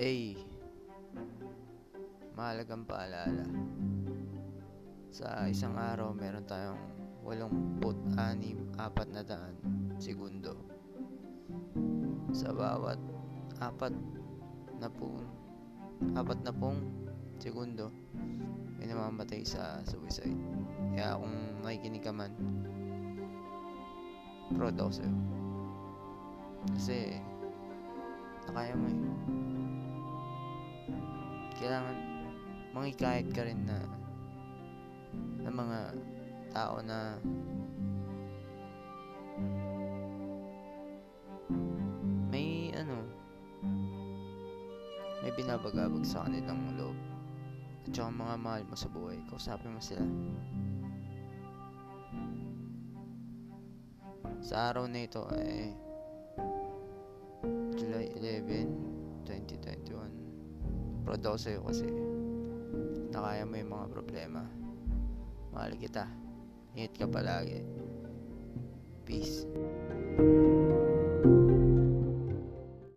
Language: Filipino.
A. Mahalagang paalala. Sa isang araw, meron tayong 86 apat na daan segundo. Sa bawat apat na pong apat na pong segundo, may namamatay sa suicide. Kaya kung nakikinig ka man, proud ako sa'yo. Kasi, nakaya mo eh. Kailangan mangikahit ka rin na ng mga tao na may ano may binabagabag sa kanilang loob. At saka mga mahal mo sa buhay. Kausapin mo sila. Sa araw na ito ay July 11 2021 proud ako sa'yo kasi nakaya mo yung mga problema. Mahal kita. Ingat ka palagi. Peace